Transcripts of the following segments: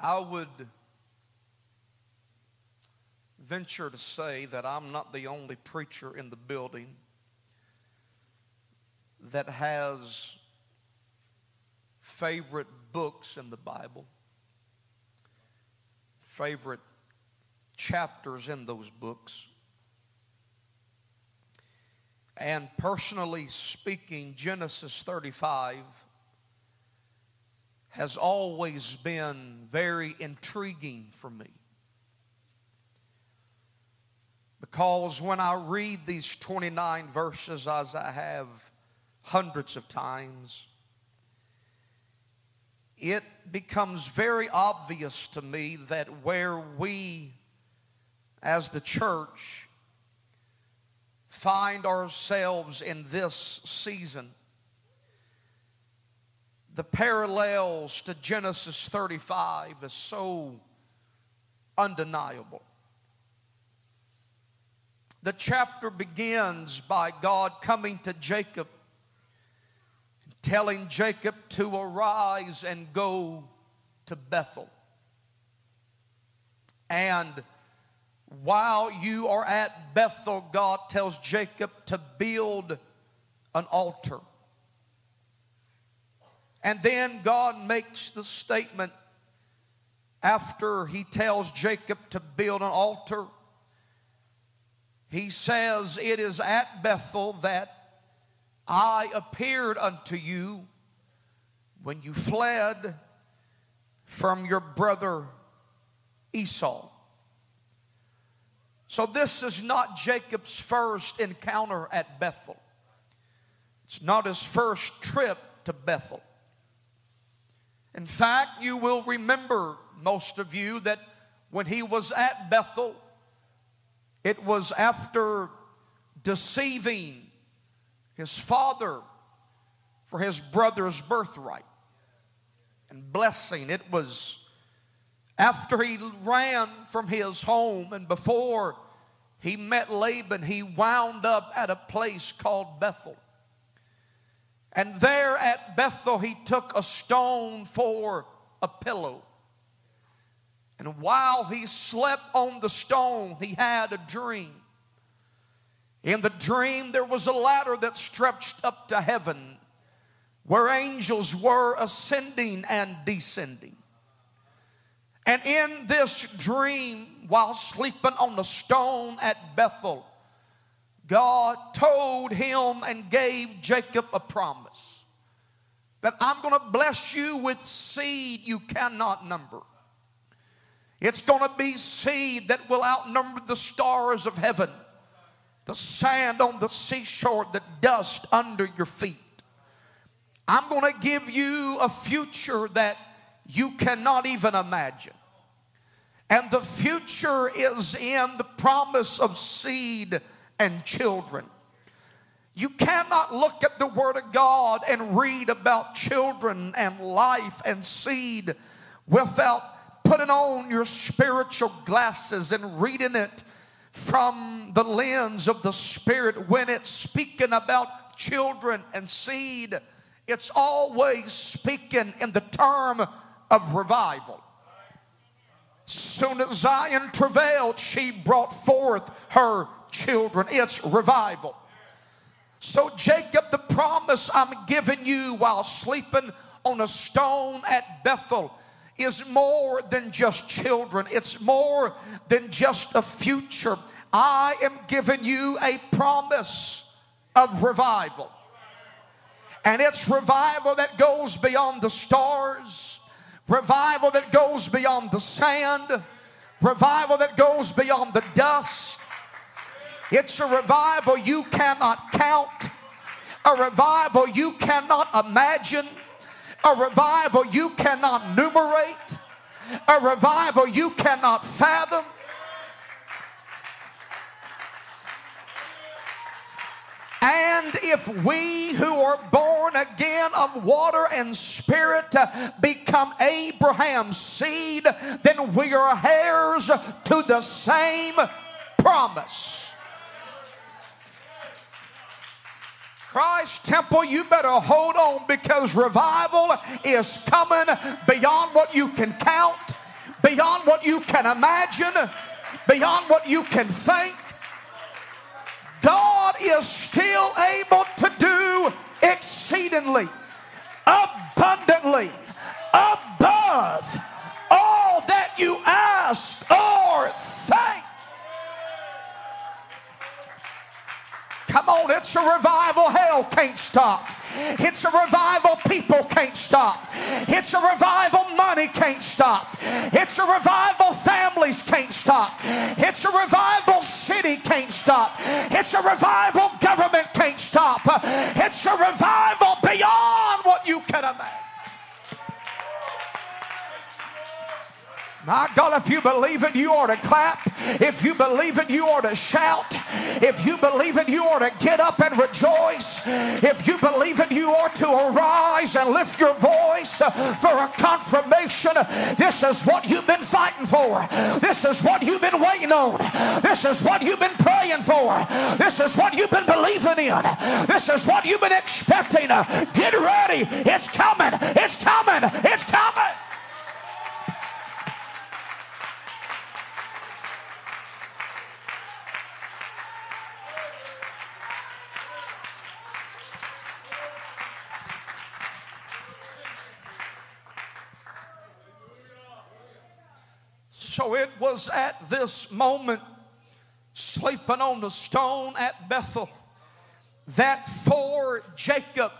I would venture to say that I'm not the only preacher in the building that has favorite books in the Bible, favorite chapters in those books. And personally speaking, Genesis 35 has always been very intriguing for me. Because when I read these 29 verses, as I have hundreds of times, it becomes very obvious to me that where we, as the church, find ourselves in this season the parallels to Genesis 35 is so undeniable. The chapter begins by God coming to Jacob, telling Jacob to arise and go to Bethel. And while you are at Bethel, God tells Jacob to build an altar. And then God makes the statement after he tells Jacob to build an altar. He says, It is at Bethel that I appeared unto you when you fled from your brother Esau. So, this is not Jacob's first encounter at Bethel. It's not his first trip to Bethel. In fact, you will remember, most of you, that when he was at Bethel, it was after deceiving his father for his brother's birthright and blessing. It was after he ran from his home and before he met Laban, he wound up at a place called Bethel. And there at Bethel, he took a stone for a pillow. And while he slept on the stone, he had a dream. In the dream, there was a ladder that stretched up to heaven where angels were ascending and descending. And in this dream, while sleeping on the stone at Bethel, God told him and gave Jacob a promise that I'm going to bless you with seed you cannot number. It's going to be seed that will outnumber the stars of heaven, the sand on the seashore, the dust under your feet. I'm going to give you a future that you cannot even imagine. And the future is in the promise of seed and children. You cannot look at the Word of God and read about children and life and seed without putting on your spiritual glasses and reading it from the lens of the Spirit when it's speaking about children and seed. It's always speaking in the term of revival. Soon as Zion travailed, she brought forth her children. It's revival. So, Jacob, the promise I'm giving you while sleeping on a stone at Bethel is more than just children, it's more than just a future. I am giving you a promise of revival. And it's revival that goes beyond the stars, revival that goes beyond the sand, revival that goes beyond the dust it's a revival you cannot count, a revival you cannot imagine, a revival you cannot numerate, a revival you cannot fathom. And if we who are born again of water and spirit become Abraham's seed, then we are heirs to the same promise. Christ Temple, you better hold on because revival is coming beyond what you can count. beyond what you can imagine, beyond what you can think. God is still able to do exceedingly, abundantly, above all that you ask or think. Come on, it's a revival hell can't stop. It's a revival people can't stop. It's a revival money can't stop. It's a revival families can't stop. It's a revival city can't stop. It's a revival government can't stop. It's a revival beyond what you can imagine. My God, if you believe it, you ought to clap. If you believe it, you ought to shout. If you believe it, you ought to get up and rejoice. If you believe it, you ought to arise and lift your voice for a confirmation. This is what you've been fighting for. This is what you've been waiting on. This is what you've been praying for. This is what you've been believing in. This is what you've been expecting. Get ready. It's coming. It's coming. It's coming. So it was at this moment, sleeping on the stone at Bethel, that for Jacob,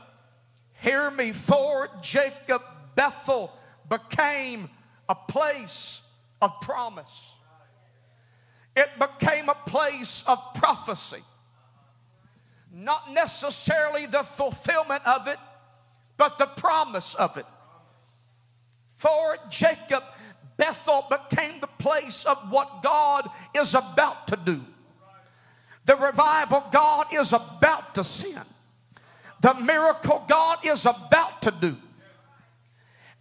hear me, for Jacob, Bethel became a place of promise. It became a place of prophecy. Not necessarily the fulfillment of it, but the promise of it. For Jacob, Bethel became the place of what God is about to do. The revival God is about to send. The miracle God is about to do.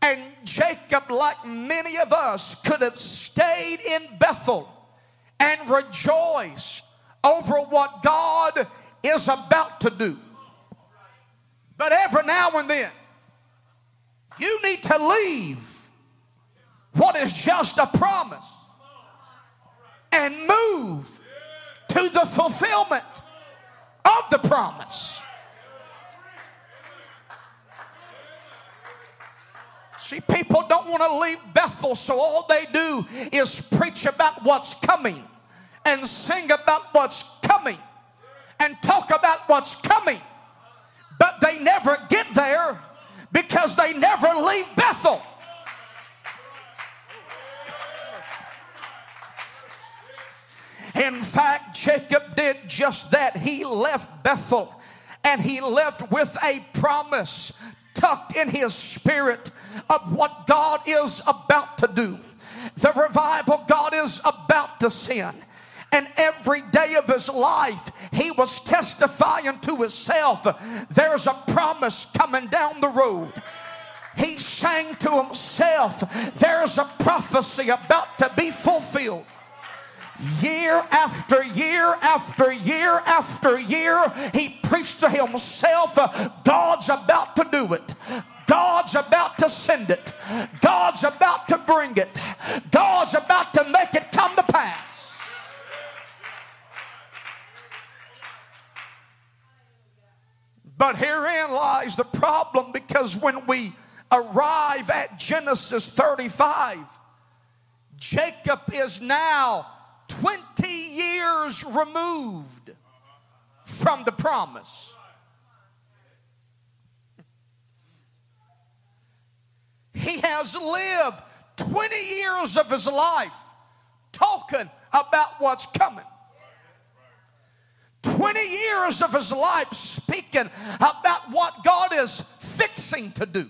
And Jacob, like many of us, could have stayed in Bethel and rejoiced over what God is about to do. But every now and then, you need to leave what is just a promise and move to the fulfillment of the promise. See, people don't want to leave Bethel, so all they do is preach about what's coming and sing about what's coming and talk about what's coming. But they never get there because they never leave Bethel. In fact, Jacob did just that. He left Bethel and he left with a promise tucked in his spirit of what God is about to do. The revival God is about to send. And every day of his life, he was testifying to himself there's a promise coming down the road. He sang to himself, there's a prophecy about to be fulfilled year after year after year after year, he preached to himself, God's about to do it. God's about to send it. God's about to bring it. God's about to make it come to pass. But herein lies the problem because when we arrive at Genesis 35, Jacob is now 20 years removed from the promise. He has lived 20 years of his life talking about what's coming. 20 years of his life speaking about what God is fixing to do.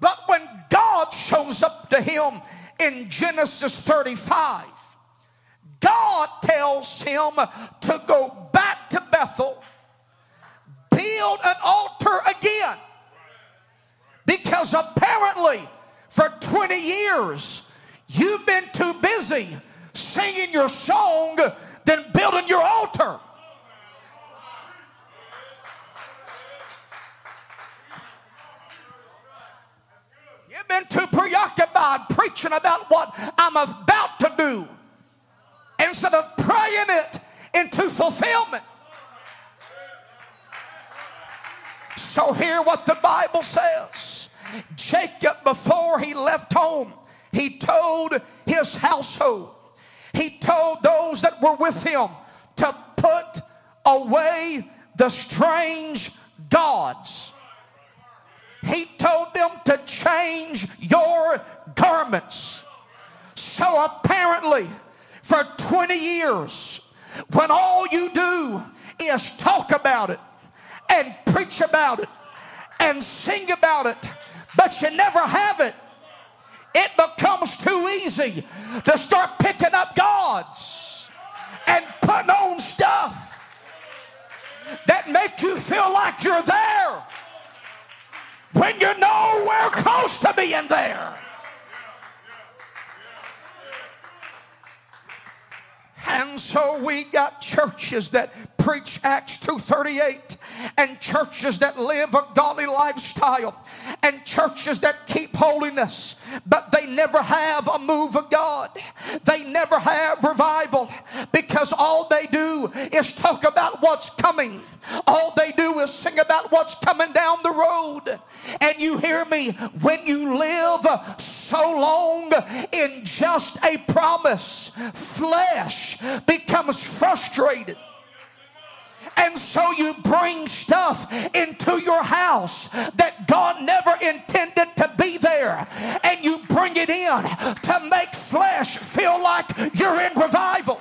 But when God shows up to him in Genesis 35, God tells him to go back to Bethel, build an altar again. Because apparently, for 20 years, you've been too busy singing your song than building your altar. You've been too preaching about what I'm about to do instead of praying it into fulfillment. So, hear what the Bible says Jacob, before he left home, he told his household, he told those that were with him to put away the strange gods. He told them to change your garments. So apparently, for 20 years, when all you do is talk about it and preach about it and sing about it, but you never have it, it becomes too easy to start picking up gods and putting on stuff that make you feel like you're there when you're nowhere close to being there. And so we got churches that preach Acts 2:38 and churches that live a godly lifestyle and churches that keep holiness, but they never have a move of God. They never have revival because all they do is talk about what's coming. All they do is sing about what's coming down the road. And you hear me, when you live so long in just a promise, flesh becomes frustrated. And so you bring stuff into your house that God never intended to be there. And you bring it in to make flesh feel like you're in revival.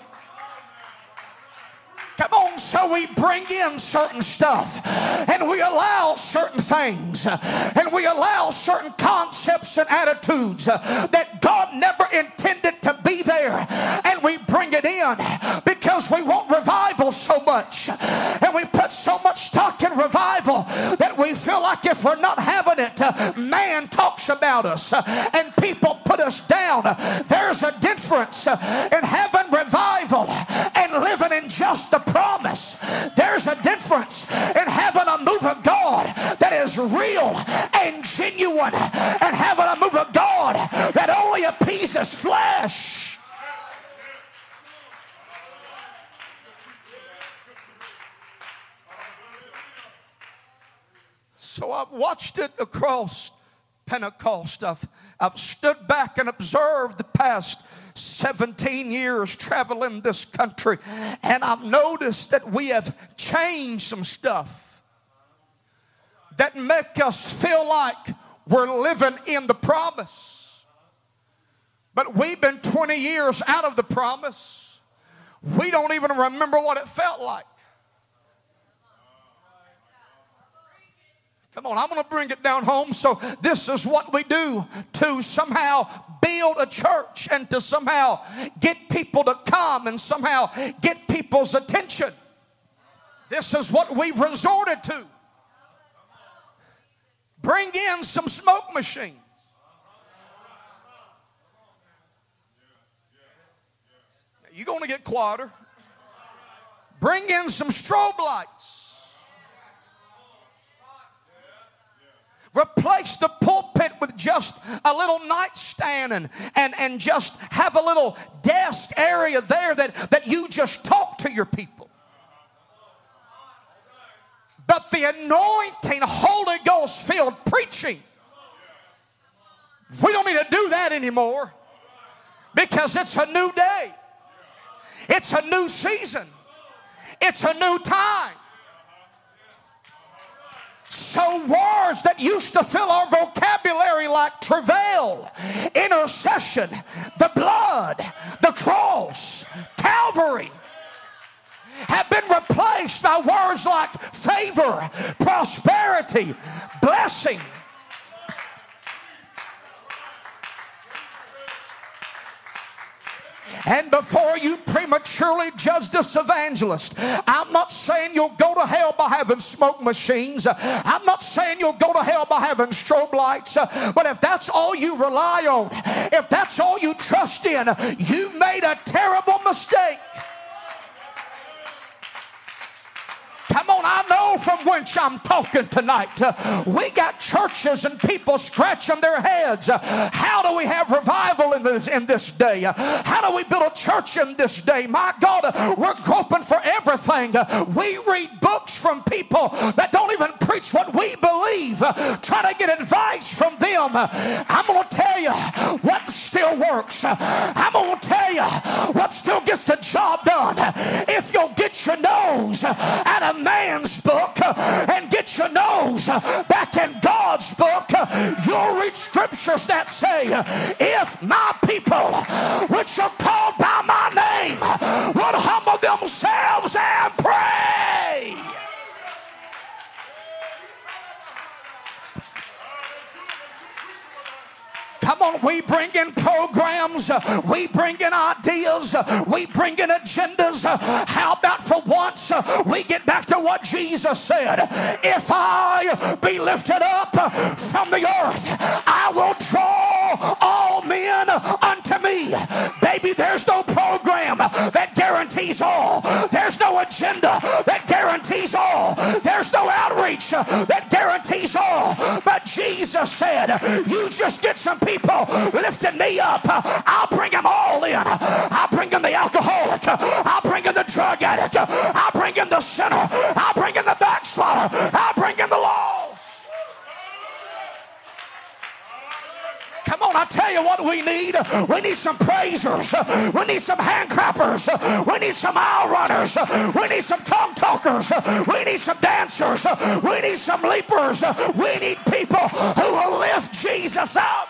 Come on, so we bring in certain stuff? And we allow certain things. And we allow certain concepts and attitudes uh, that God never intended to be there. And we bring it in because we want revival so much. And we put so much stock in revival that we feel like if we're not having it, uh, man talks about us uh, and people put us down. There's a difference in having revival living in just the promise. There's a difference in having a move of God that is real and genuine and having a move of God that only appeases flesh. So I've watched it across Pentecost. I've, I've stood back and observed the past 17 years traveling this country, and I've noticed that we have changed some stuff that make us feel like we're living in the promise. But we've been 20 years out of the promise. We don't even remember what it felt like. Come on, I'm going to bring it down home. So, this is what we do to somehow build a church and to somehow get people to come and somehow get people's attention. This is what we've resorted to. Bring in some smoke machines. You're going to get quieter. Bring in some strobe lights. Replace the pulpit with just a little nightstand and, and, and just have a little desk area there that, that you just talk to your people. But the anointing, Holy Ghost filled preaching, we don't need to do that anymore because it's a new day, it's a new season, it's a new time. So, words that used to fill our vocabulary like travail, intercession, the blood, the cross, Calvary, have been replaced by words like favor, prosperity, blessing, And before you prematurely judge this evangelist, I'm not saying you'll go to hell by having smoke machines. I'm not saying you'll go to hell by having strobe lights. But if that's all you rely on, if that's all you trust in, you made a terrible mistake. Come on, I know from which I'm talking tonight. We got churches and people scratching their heads. How do we have revival in this, in this day? How do we build a church in this day? My God, we're groping for everything. We read books from people that don't even preach what we believe, trying to get advice from them. I'm going to tell you what still works. I'm going to tell you what still gets the job done. If you'll get your nose out of man's book and get your nose back in God's book, you'll read scriptures that say, if my people, which are called by my name, would humble themselves Come on, we bring in programs, we bring in ideas, we bring in agendas. How about for once we get back to what Jesus said? If I be lifted up from the earth, I will draw all men unto me. Baby, there's no program that guarantees all, there's no agenda that guarantees all, there's no outreach that guarantees all. But Jesus said, You just get some people lifting me up, I'll bring them all in. I'll bring in the alcoholic. I'll bring in the drug addict. I'll bring in the sinner. I'll bring in the backslider. I'll bring in the lost. Come on, I tell you what we need. We need some praisers. We need some hand clappers. We need some aisle runners. We need some tongue talkers. We need some dancers. We need some leapers. We need people who will lift Jesus up.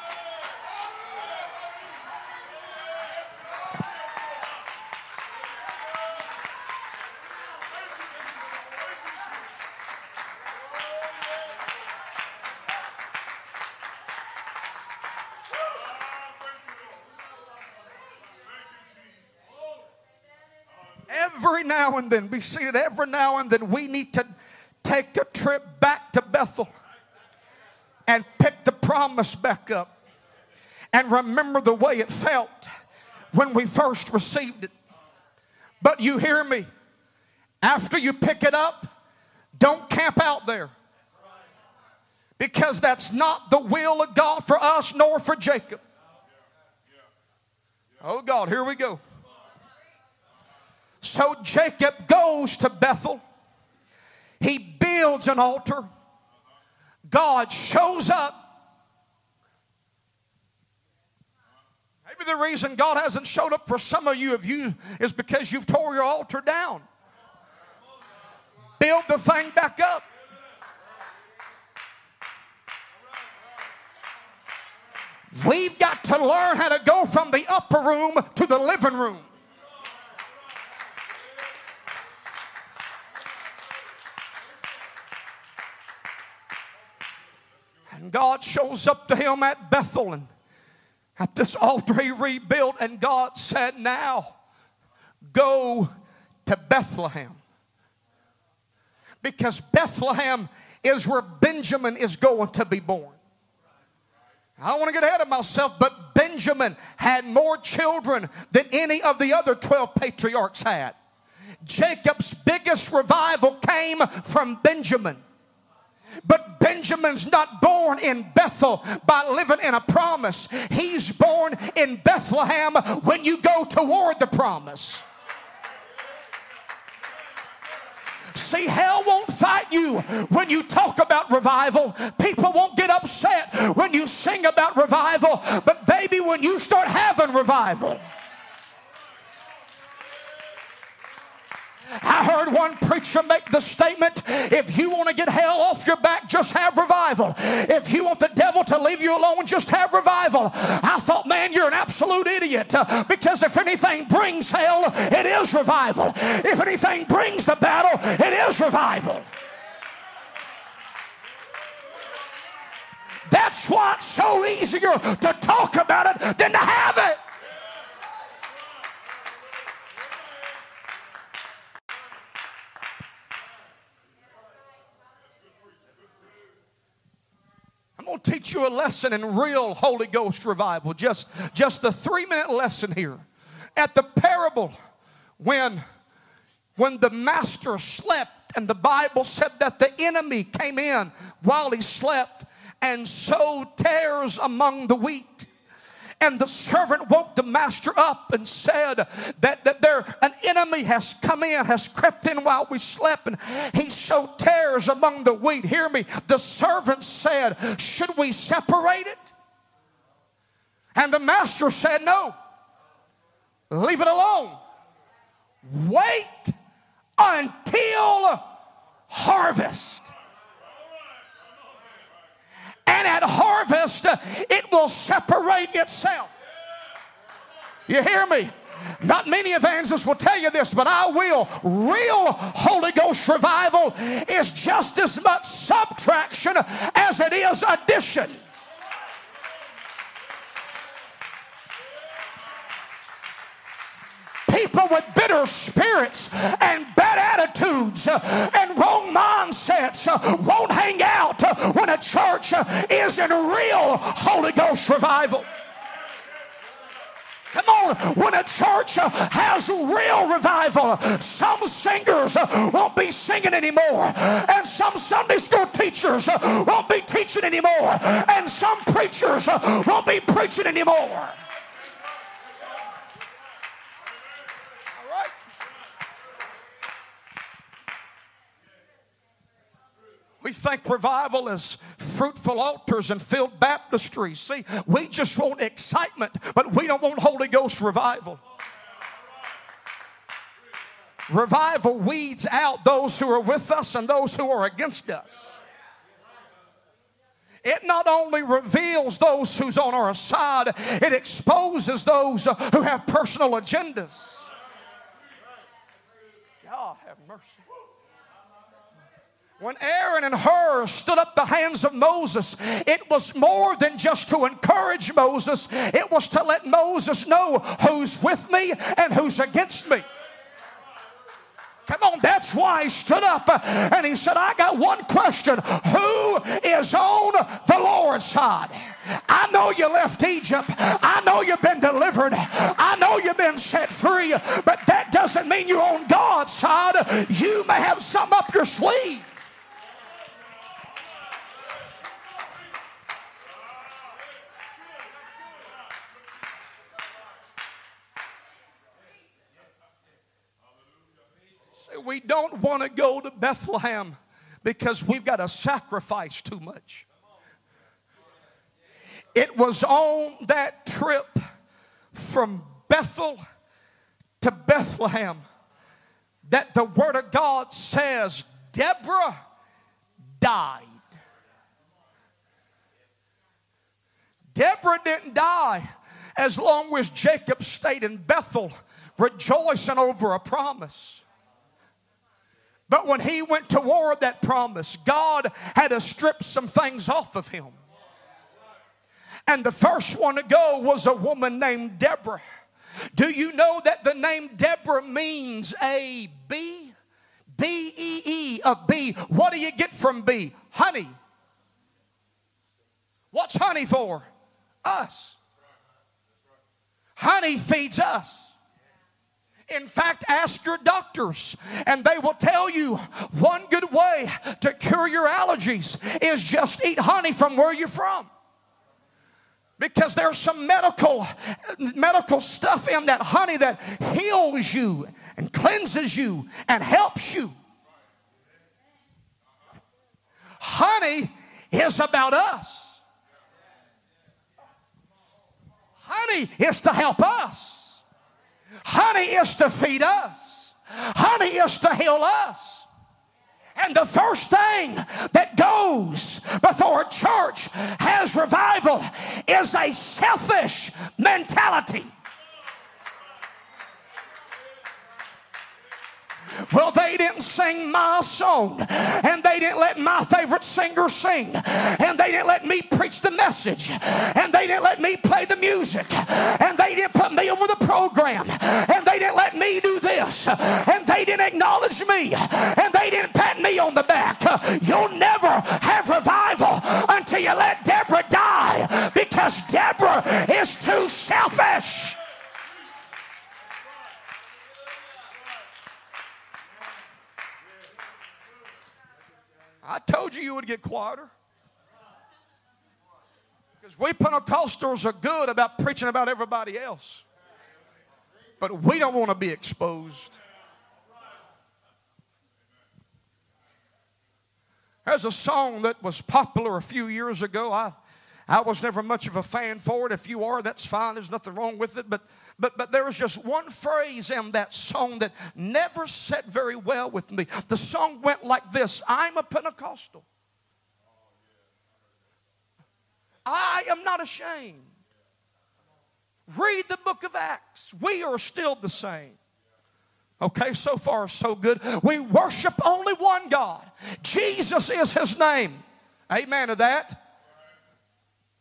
every and then, be seated every now and then, we need to take a trip back to Bethel and pick the promise back up and remember the way it felt when we first received it. But you hear me, after you pick it up, don't camp out there. Because that's not the will of God for us nor for Jacob. Oh God, here we go. So Jacob goes to Bethel. He builds an altar. God shows up. Maybe the reason God hasn't showed up for some of you of you is because you've tore your altar down. Build the thing back up. We've got to learn how to go from the upper room to the living room. And God shows up to him at Bethel and at this altar he rebuilt. And God said, Now go to Bethlehem. Because Bethlehem is where Benjamin is going to be born. I don't want to get ahead of myself, but Benjamin had more children than any of the other 12 patriarchs had. Jacob's biggest revival came from Benjamin. But Benjamin's not born in Bethel by living in a promise. He's born in Bethlehem when you go toward the promise. See, hell won't fight you when you talk about revival. People won't get upset when you sing about revival. But, baby, when you start having revival, I heard one preacher make the statement if you want to get hell off your back, just have revival. If you want the devil to leave you alone, just have revival. I thought, man, you're an absolute idiot uh, because if anything brings hell, it is revival. If anything brings the battle, it is revival. That's why it's so easier to talk about it than to have it. Going to teach you a lesson in real Holy Ghost revival. Just, just the three minute lesson here. At the parable, when, when the master slept And the Bible said that the enemy came in while he slept and sowed tares among the wheat. And the servant woke the master up and said that, that there an enemy has come in, has crept in while we slept, and he sowed tares among the wheat. Hear me. The servant said, Should we separate it? And the master said, No. Leave it alone. Wait until harvest. And at harvest, it will separate itself. You hear me? Not many evangelists will tell you this, but I will. Real Holy Ghost revival is just as much subtraction as it is addition. People with bitter spirits and bad attitudes and wrong mindsets won't hang out when a church is in real Holy Ghost revival. Come on, when a church has real revival, some singers won't be singing anymore, and some Sunday school teachers won't be teaching anymore, and some preachers won't be preaching anymore. We think revival is fruitful altars and filled baptistries. See, we just want excitement, but we don't want Holy Ghost revival. Revival weeds out those who are with us and those who are against us. It not only reveals those who's on our side, it exposes those who have personal agendas. God have mercy. When Aaron and Hur stood up the hands of Moses, it was more than just to encourage Moses, it was to let Moses know who's with me and who's against me. Come on, that's why he stood up uh, and he said, I got one question. Who is on the Lord's side? I know you left Egypt. I know you've been delivered. I know you've been set free, but that doesn't mean you're on God's side. You may have something up your sleeve. We don't want to go to Bethlehem because we've got to sacrifice too much. It was on that trip from Bethel to Bethlehem that the Word of God says Deborah died. Deborah didn't die as long as Jacob stayed in Bethel rejoicing over a promise. But when he went toward that promise, God had to strip some things off of him. And the first one to go was a woman named Deborah. Do you know that the name Deborah means a bee? B E E, a bee. What do you get from bee? Honey. What's honey for? Us. Honey feeds us. In fact, ask your doctors, and they will tell you one good way to cure your allergies is just eat honey from where you're from. Because there's some medical medical stuff in that honey that heals you and cleanses you and helps you. Honey is about us. Honey is to help us. Honey is to feed us, honey is to heal us. And the first thing that goes before a church has revival is a selfish mentality. Well, they didn't sing my song, and they didn't let my favorite singer sing, and they didn't let me preach the message, and they didn't let me play the music, and they didn't put me over the program, and they didn't let me do this, and they didn't acknowledge me, and they didn't pat me on the back. You'll never have revival until you let Deborah die because Deborah is too selfish. I told you you would get quieter. Because we Pentecostals are good about preaching about everybody else. But we don't want to be exposed. There's a song that was popular a few years ago. I, I was never much of a fan for it. If you are, that's fine. There's nothing wrong with it. But, but, but there was just one phrase in that song that never set very well with me. The song went like this I'm a Pentecostal. I am not ashamed. Read the book of Acts. We are still the same. Okay, so far so good. We worship only one God. Jesus is his name. Amen to that.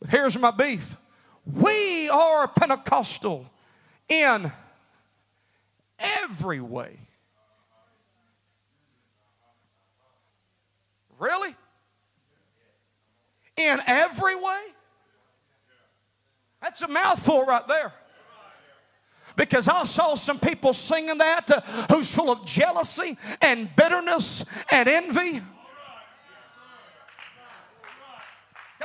But here's my beef. We are Pentecostal in every way. Really? In every way? That's a mouthful right there because I saw some people singing that uh, who's full of jealousy and bitterness and envy.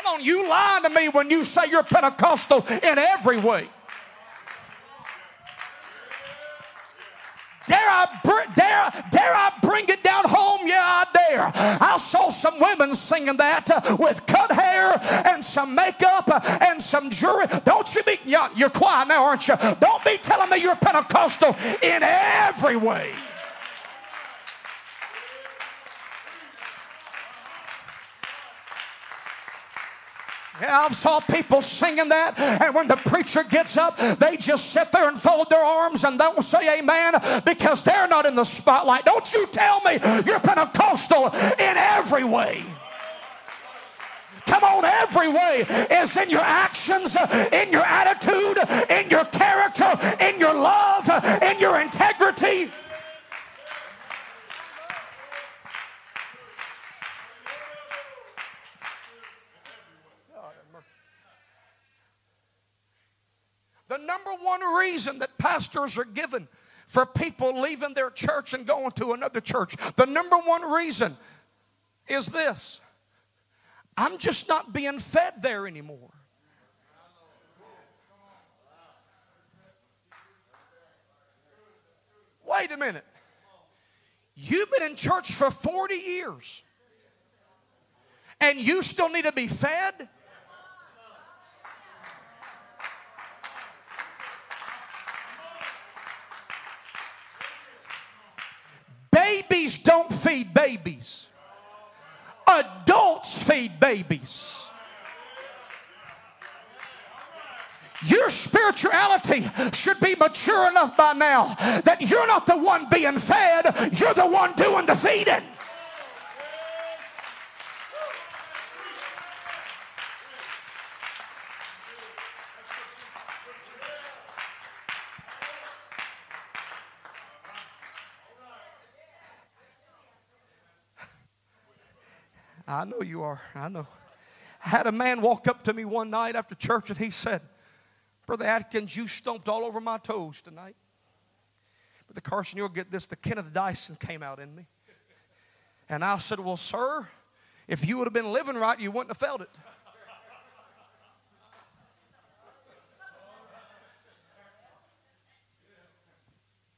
Come on, you lie to me when you say you're Pentecostal in every way. Dare I, dare, dare I bring it down home? Yeah, I dare. I saw some women singing that uh, with cut hair and some makeup and some jewelry. Don't you be, you're quiet now, aren't you? Don't be telling me you're Pentecostal in every way. I've saw people singing that, and when the preacher gets up, they just sit there and fold their arms and don't say amen because they're not in the spotlight. Don't you tell me you're Pentecostal in every way. Come on, every way is in your actions, in your attitude, in your character, in your love, in your integrity. The number one reason that pastors are given for people leaving their church and going to another church, the number one reason is this I'm just not being fed there anymore. Wait a minute. You've been in church for 40 years and you still need to be fed? Don't feed babies, adults feed babies. Your spirituality should be mature enough by now that you're not the one being fed, you're the one doing the feeding. I know you are. I know. I had a man walk up to me one night after church and he said, Brother Atkins, you stomped all over my toes tonight. But the Carson, you'll get this. The Kenneth Dyson came out in me. And I said, Well, sir, if you would have been living right, you wouldn't have felt it.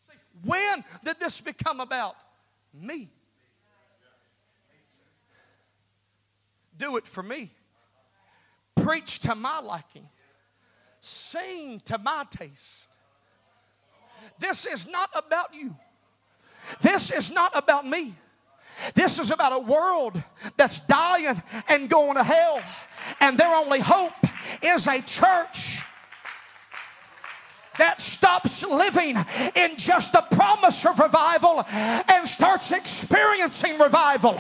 See, when did this become about me? Do it for me. Preach to my liking. Sing to my taste. This is not about you. This is not about me. This is about a world that's dying and going to hell. And their only hope is a church that stops living in just the promise of revival and starts experiencing revival.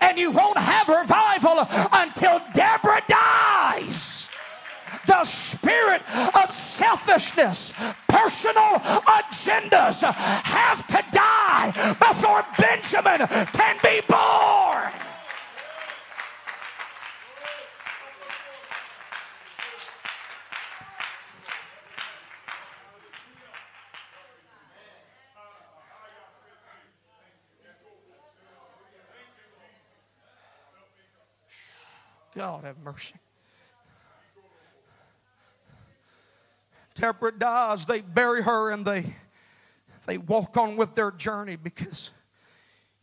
And you won't have revival until Deborah dies. The spirit of selfishness, personal agendas have to die before Benjamin can be born. God have mercy. Deborah dies, they bury her and they they walk on with their journey because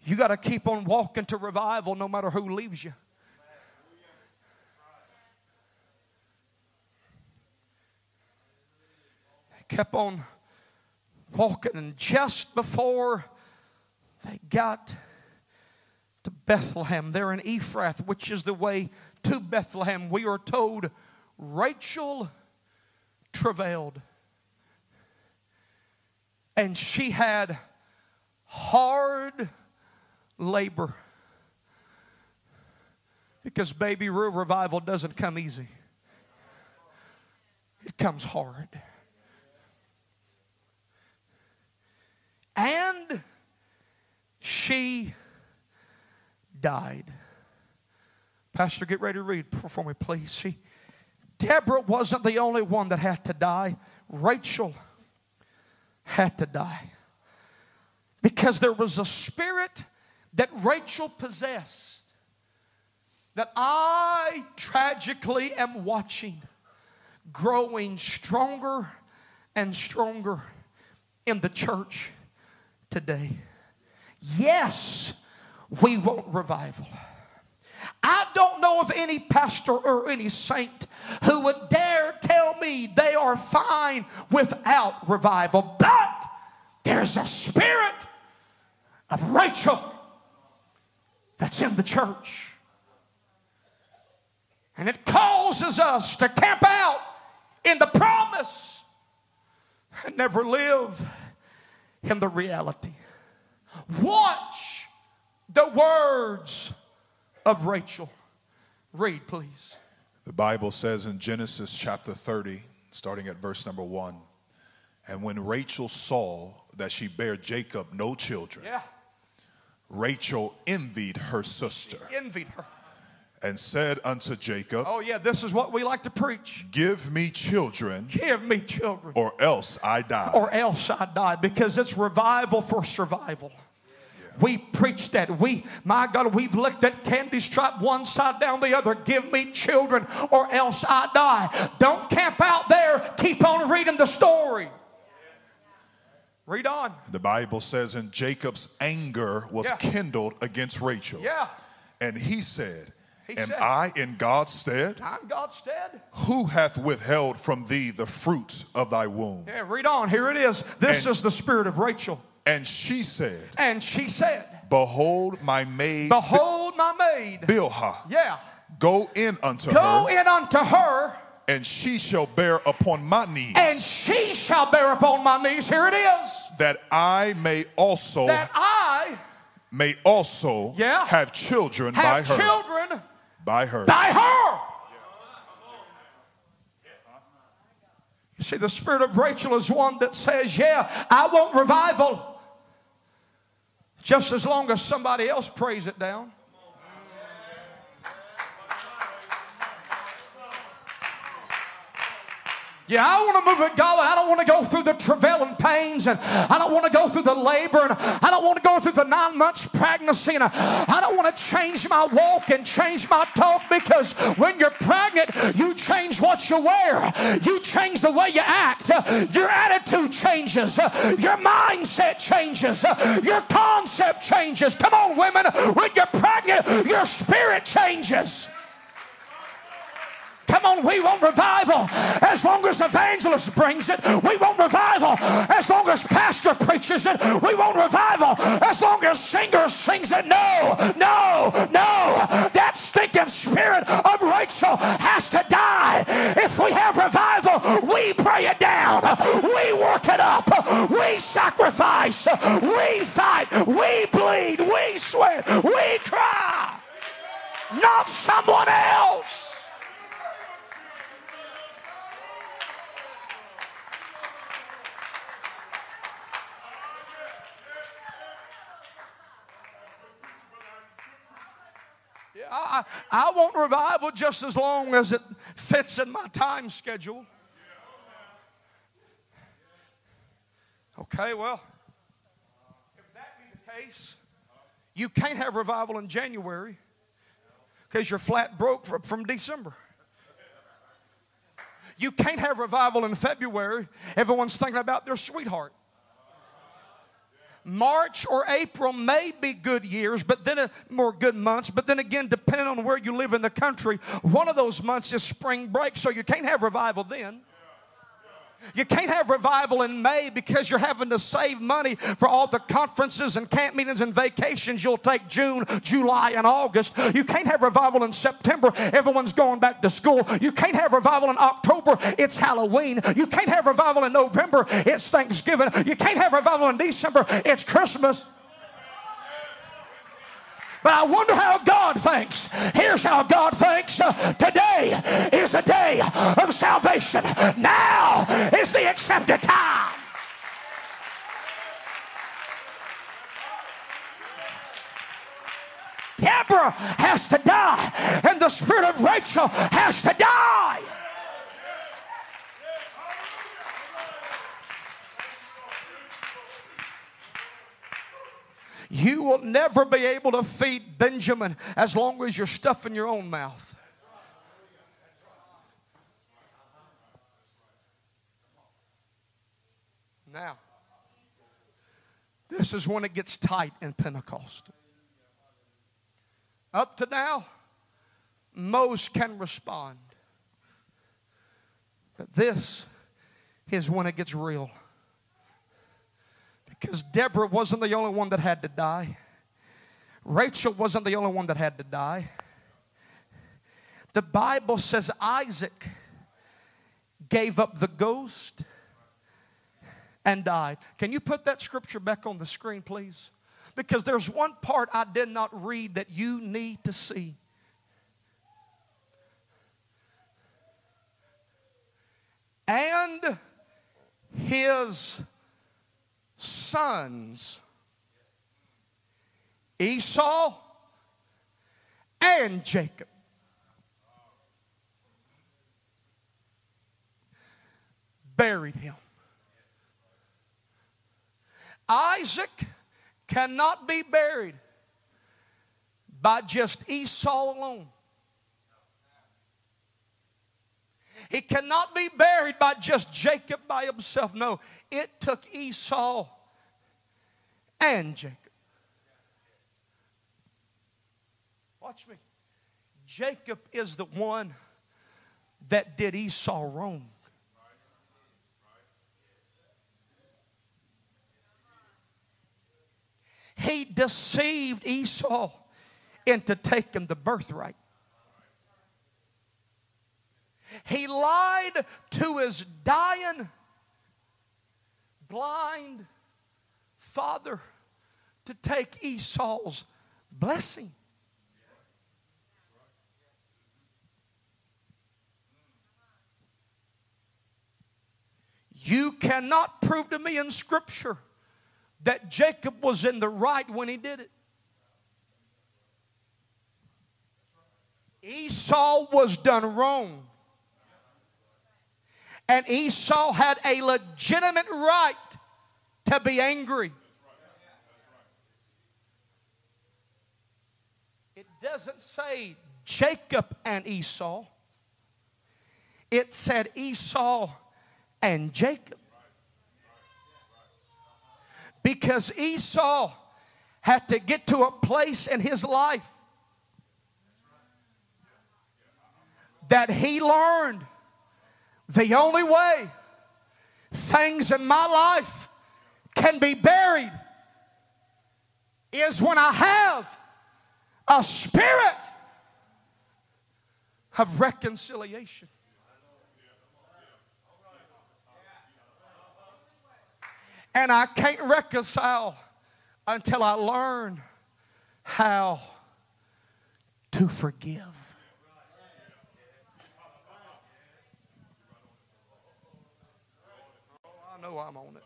you got to keep on walking to revival no matter who leaves you. They kept on walking, and just before they got to Bethlehem, there in Ephrath, which is the way to Bethlehem, we are told Rachel travailed. And she had hard labor. Because baby, real revival doesn't come easy, it comes hard. And she died. Pastor, get ready to read for me, please. She, Deborah wasn't the only one that had to die. Rachel had to die. Because there was a spirit that Rachel possessed that I tragically am watching growing stronger and stronger in the church today. Yes, we want revival. I don't know of any pastor or any saint who would dare tell me they are fine without revival, but there's a spirit of Rachel that's in the church. And it causes us to camp out in the promise and never live in the reality. Watch the words of Rachel. Read, please. The Bible says in Genesis chapter 30, starting at verse number 1, and when Rachel saw that she bare Jacob no children, Yeah, Rachel envied her sister envied her. and said unto Jacob, Oh, yeah, this is what we like to preach. Give me children, Give me children, or else I die. or else I die, because it's revival for survival. We preach that. We, my God, we've looked at candy stripe one side down the other. Give me children or else I die. Don't camp out there. Keep on reading the story. Read on. the Bible says, and Jacob's anger was Yeah. kindled against Rachel. Yeah. And he said, He Am said- I in God's stead? I'm God's stead. Who hath withheld from thee the fruits of thy womb? Yeah, read on. Here it is. This And- is the spirit of Rachel. And she said, And she said, Behold, my maid Behold my maid. Bilhah, Yeah. go in unto Go her, in unto her, and she shall bear upon my knees, and she shall bear upon my knees. Here it is. that I may also That I may also Yeah. have children have by her. children By her. by her. You see, the spirit of Rachel is one that says, Yeah, I want revival. Just as long as somebody else prays it down. Yeah, I want to move it, God. I don't want to go through the travail and pains, and I don't want to go through the labor, and I don't want to go through the nine months pregnancy, and I don't want to change my walk and change my talk because when you're pregnant, you change what you wear, you change the way you act, your attitude changes, your mindset changes, your concept changes. Come on, women, when you're pregnant, your spirit changes. Come on, we want revival as long as evangelist brings it. We want revival as long as pastor preaches it. We want revival as long as singer sings it. No, no, no. That stinking spirit of Rachel has to die. If we have revival, we pray it down. We work it up. We sacrifice. We fight. We bleed. We sweat. We cry. Not someone else. Yeah, I, I want revival just as long as it fits in my time schedule. Okay, well, if that be the case, you can't have revival in January Because you're flat broke from, from December. You can't have revival in February. Everyone's thinking about their sweetheart. March or April may be good years, but then uh, more good months. But then again, depending on where you live in the country, one of those months is spring break, so you can't have revival then. You can't have revival in May because you're having to save money for all the conferences and camp meetings and vacations you'll take June, July, and August. You can't have revival in September. Everyone's going back to school. You can't have revival in October. It's Halloween. You can't have revival in November. It's Thanksgiving. You can't have revival in December. It's Christmas. But I wonder how God thinks. Here's how God thinks. Today is the day of salvation. Now is the accepted time. Deborah has to die, and the spirit of Rachel has to die. You will never be able to feed Benjamin as long as you're stuffing your own mouth. Now, this is when it gets tight in Pentecost. Up to now, most can respond. But this is when it gets real. Because Deborah wasn't the only one that had to die. Rachel wasn't the only one that had to die. The Bible says Isaac gave up the ghost and died. Can you put that scripture back on the screen, please? Because there's one part I did not read that you need to see. And his sons Esau and Jacob. Buried him. Isaac cannot be buried by just Esau alone. He cannot be buried by just Jacob by himself. No, it took Esau and Jacob. Watch me. Jacob is the one that did Esau wrong. He deceived Esau into taking the birthright. He lied to his dying, blind father to take Esau's blessing. You cannot prove to me in Scripture that Jacob was in the right when he did it. Esau was done wrong. And Esau had a legitimate right to be angry. Doesn't say Jacob and Esau, it said Esau and Jacob. Because Esau had to get to a place in his life that he learned the only way things in my life can be buried is when I have a spirit of reconciliation. And I can't reconcile until I learn how to forgive. Oh, I know I'm on it.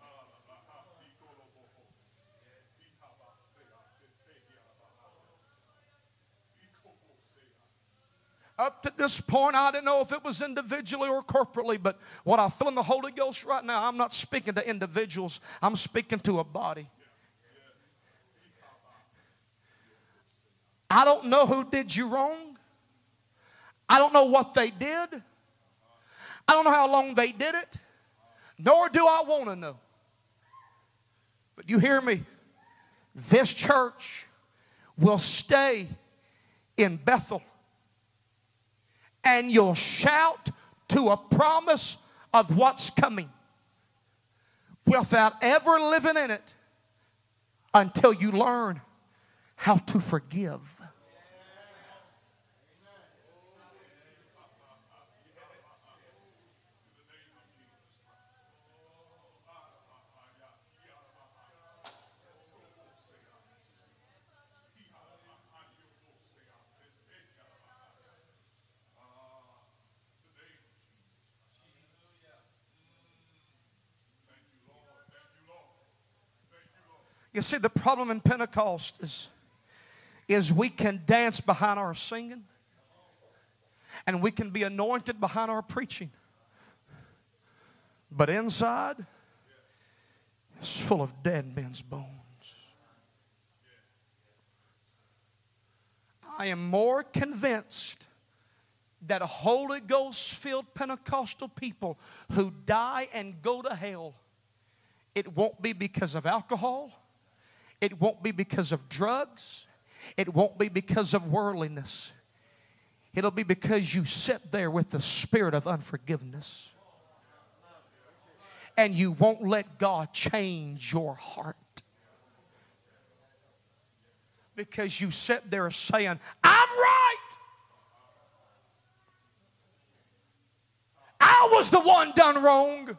Up to this point, I didn't know if it was individually or corporately, but what I feel in the Holy Ghost right now, I'm not speaking to individuals, I'm speaking to a body. I don't know who did you wrong. I don't know what they did. I don't know how long they did it, nor do I want to know. But you hear me? This church will stay in Bethel and you'll shout to a promise of what's coming without ever living in it until you learn how to forgive. You see, the problem in Pentecost is, is we can dance behind our singing and we can be anointed behind our preaching. But inside, it's full of dead men's bones. I am more convinced that Holy Ghost filled Pentecostal people who die and go to hell, it won't be because of alcohol it won't be because of drugs. It won't be because of worldliness. It'll be because you sit there with the spirit of unforgiveness. And you won't let God change your heart. Because you sit there saying, I'm right. I was the one done wrong.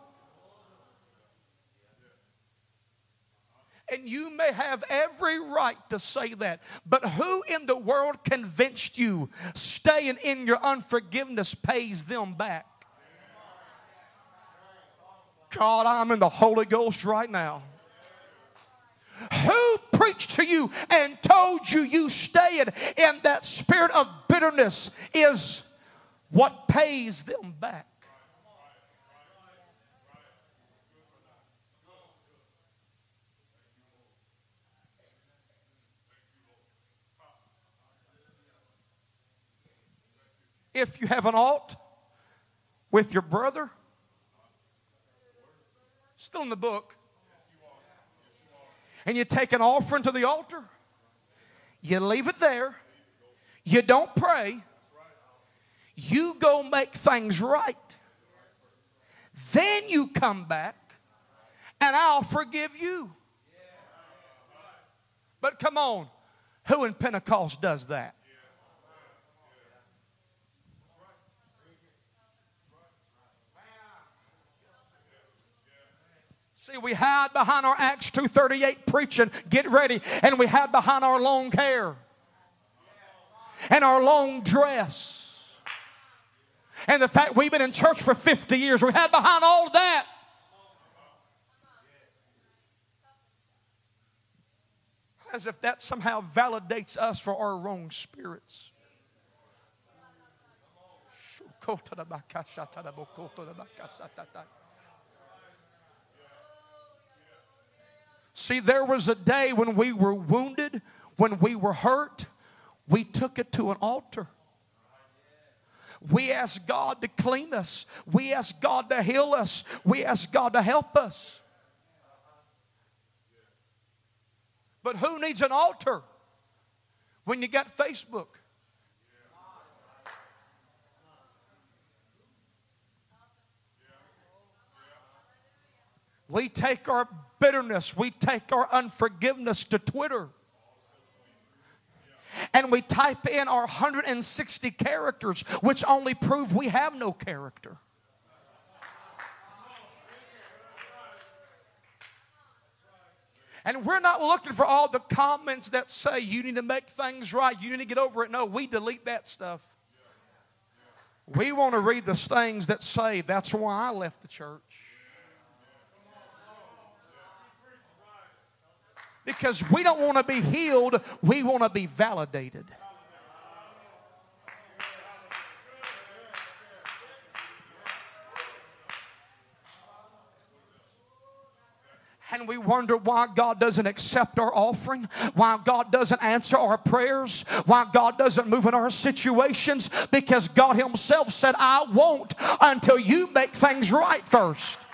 And you may have every right to say that. But who in the world convinced you staying in your unforgiveness pays them back? God, I'm in the Holy Ghost right now. Who preached to you and told you you stayed in that spirit of bitterness is what pays them back? If you have an alt with your brother, still in the book, and you take an offering to the altar, you leave it there, you don't pray, you go make things right. Then you come back and I'll forgive you. But come on, who in Pentecost does that? See, we hide behind our Acts 2.38 preaching, get ready, and we hide behind our long hair and our long dress. And the fact we've been in church for 50 years, we hide behind all that. As if that somehow validates us for our wrong spirits. See, there was a day when we were wounded, when we were hurt, we took it to an altar. We asked God to clean us. We asked God to heal us. We asked God to help us. But who needs an altar when you got Facebook? We take our bitterness, we take our unforgiveness to Twitter. And we type in our 160 characters, which only prove we have no character. And we're not looking for all the comments that say you need to make things right, you need to get over it. No, we delete that stuff. We want to read the things that say, that's why I left the church. Because we don't want to be healed, we want to be validated. And we wonder why God doesn't accept our offering, why God doesn't answer our prayers, why God doesn't move in our situations, because God Himself said, I won't until you make things right first.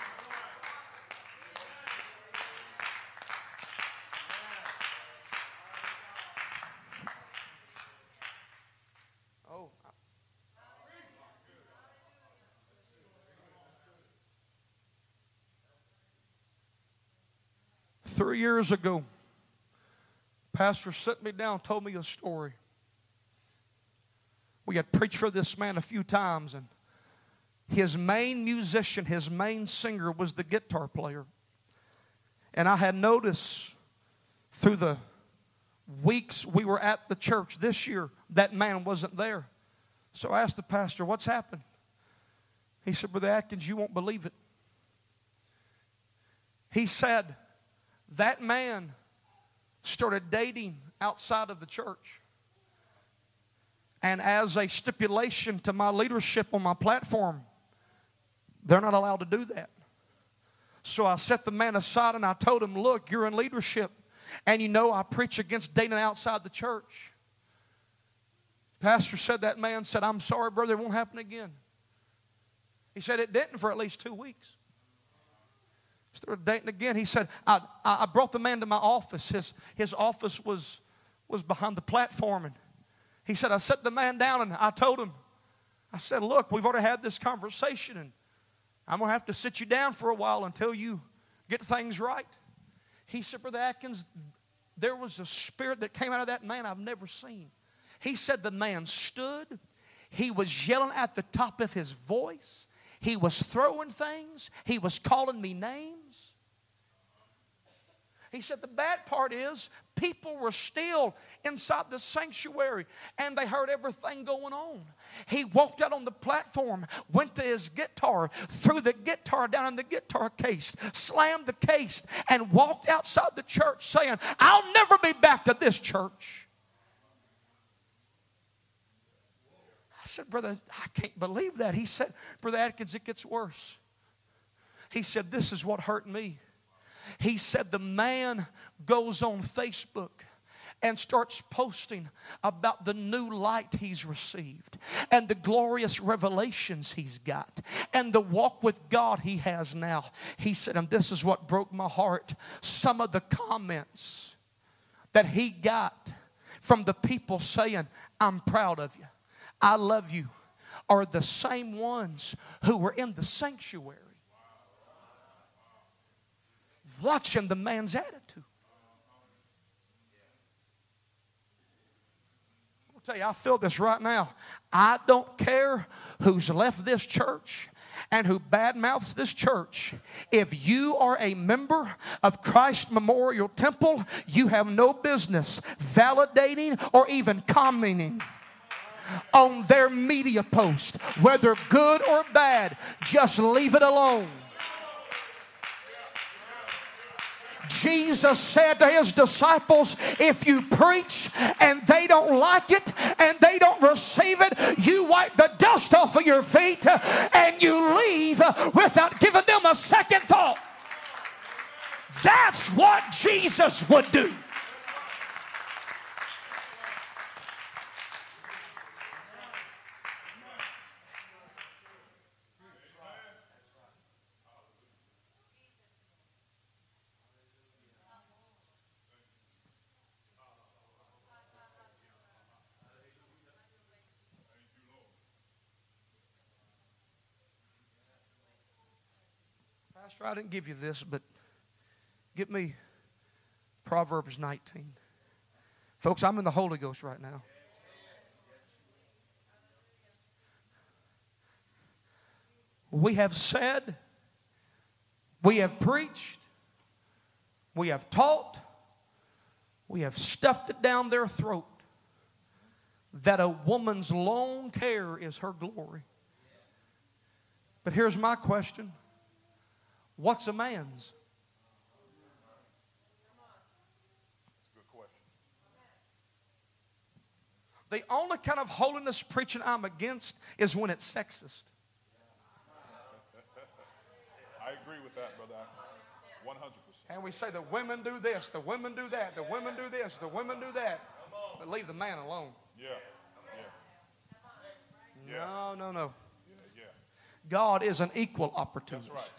Three years ago, pastor sat me down, told me a story. We had preached for this man a few times, and his main musician, his main singer was the guitar player. And I had noticed through the weeks we were at the church this year, that man wasn't there. So I asked the pastor, What's happened? He said, Brother Atkins, you won't believe it. He said, that man started dating outside of the church. And as a stipulation to my leadership on my platform, they're not allowed to do that. So I set the man aside and I told him, Look, you're in leadership. And you know I preach against dating outside the church. Pastor said that man said, I'm sorry, brother, it won't happen again. He said it didn't for at least two weeks. Started dating again. He said, I, I brought the man to my office. His, his office was, was behind the platform. And he said, I set the man down and I told him, I said, Look, we've already had this conversation and I'm going to have to sit you down for a while until you get things right. He said, Brother Atkins, there was a spirit that came out of that man I've never seen. He said the man stood, he was yelling at the top of his voice. He was throwing things, he was calling me names. He said, The bad part is, people were still inside the sanctuary and they heard everything going on. He walked out on the platform, went to his guitar, threw the guitar down in the guitar case, slammed the case, and walked outside the church saying, I'll never be back to this church. I said, Brother, I can't believe that. He said, Brother Atkins, it gets worse. He said, This is what hurt me. He said, The man goes on Facebook and starts posting about the new light he's received and the glorious revelations he's got and the walk with God he has now. He said, and this is what broke my heart some of the comments that he got from the people saying, I'm proud of you. I love you are the same ones who were in the sanctuary watching the man's attitude. I'll tell you, I feel this right now. I don't care who's left this church and who badmouths this church, if you are a member of Christ Memorial Temple, you have no business validating or even commenting on their media post, whether good or bad, just leave it alone. Jesus said to his disciples, If you preach and they don't like it and they don't receive it, you wipe the dust off of your feet and you leave without giving them a second thought. That's what Jesus would do. Pastor, I didn't give you this, but get me Proverbs 19. Folks, I'm in the Holy Ghost right now. We have said, we have preached, we have taught, we have stuffed it down their throat that a woman's long hair is her glory. But here's my question What's a man's? The only kind of holiness preaching I'm against is when it's sexist. I agree with that, brother. 100%. And we say the women do this, the women do that, the women do this, the women do that. But leave the man alone. Yeah. yeah. No, no, no. Yeah. God is an equal opportunist. That's right.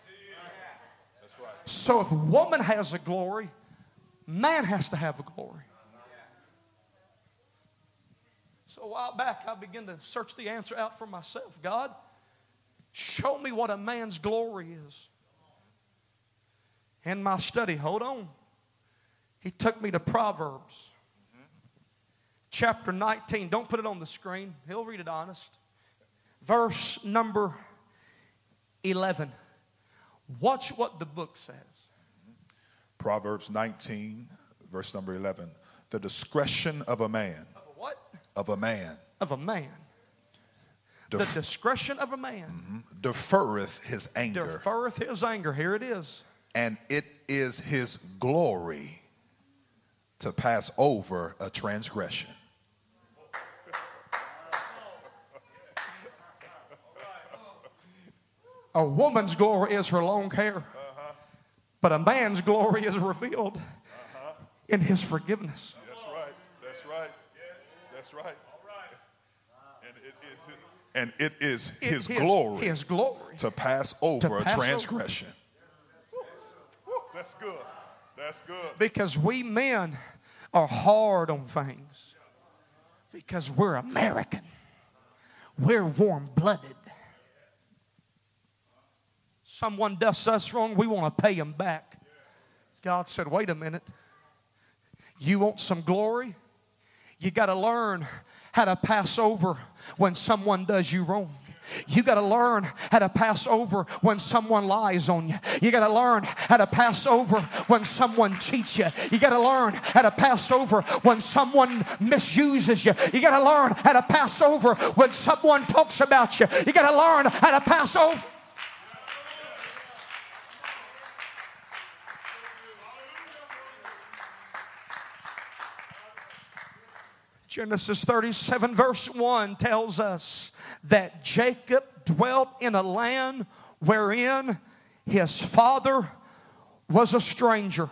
That's right. So if woman has a glory, man has to have a glory. So a while back, I began to search the answer out for myself. God, show me what a man's glory is. In my study, hold on. He took me to Proverbs, chapter 19. Don't put it on the screen, he'll read it honest. Verse number 11. Watch what the book says. Proverbs 19, verse number 11. The discretion of a man, Of What? of a man, Of a man. The discretion of a man mm-hmm. deferreth his anger, deferreth his anger. Here it is. and it is his glory to pass over a transgression. A woman's glory is her long hair, but a man's glory is revealed in his forgiveness. That's right. That's right. That's right. And it is, and it is It his is glory His glory. to pass over pass a over. transgression. That's good. That's good. Because we men are hard on things. Because we're American. We're warm blooded. Someone does us wrong, we want to pay them back. God said, wait a minute. You want some glory? You got to learn how to pass over when someone does you wrong. You got to learn how to pass over when someone lies on you. You got to learn how to pass over when someone cheats you. You got to learn how to pass over when someone misuses you. You got to learn how to pass over when someone talks about you. You got to learn how to pass over. Genesis 37, verse 1 tells us that Jacob dwelt in a land wherein his father was a stranger.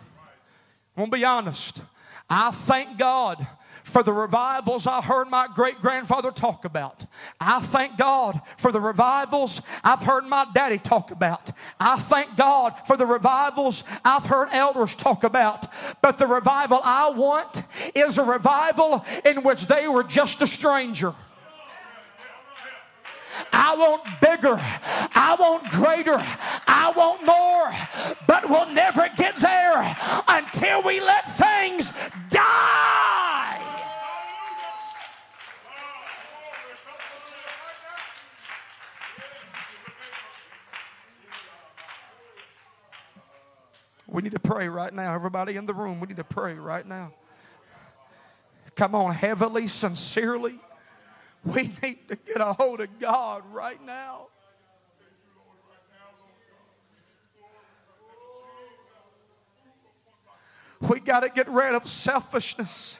I'm gonna be honest. I thank God for the revivals I heard my great grandfather talk about. I thank God for the revivals I've heard my daddy talk about. I thank God for the revivals I've heard elders talk about. But the revival I want is a revival in which they were just a stranger. I want bigger. I want greater. I want more. But we'll never get there until we let things die. We need to pray right now. Everybody in the room, we need to pray right now. Come on, heavily, sincerely. We need to get a hold of God right now. We got to get rid of selfishness.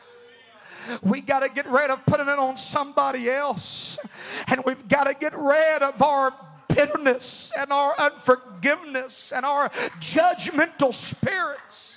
We got to get rid of putting it on somebody else. And we've got to get rid of our bitterness and our unforgiveness and our judgmental spirits.